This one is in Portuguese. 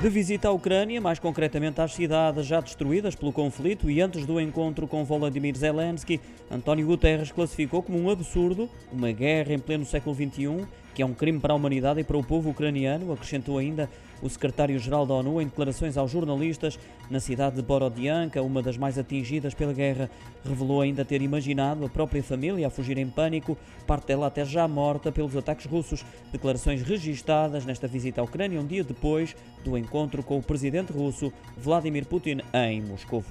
De visita à Ucrânia, mais concretamente às cidades já destruídas pelo conflito e antes do encontro com Volodymyr Zelensky, António Guterres classificou como um absurdo uma guerra em pleno século XXI, que é um crime para a humanidade e para o povo ucraniano, acrescentou ainda o secretário-geral da ONU em declarações aos jornalistas na cidade de Borodianka, uma das mais atingidas pela guerra. Revelou ainda ter imaginado a própria família a fugir em pânico, parte dela até já morta pelos ataques russos. Declarações registadas nesta visita à Ucrânia um dia depois do encontro com o presidente russo Vladimir Putin em Moscou.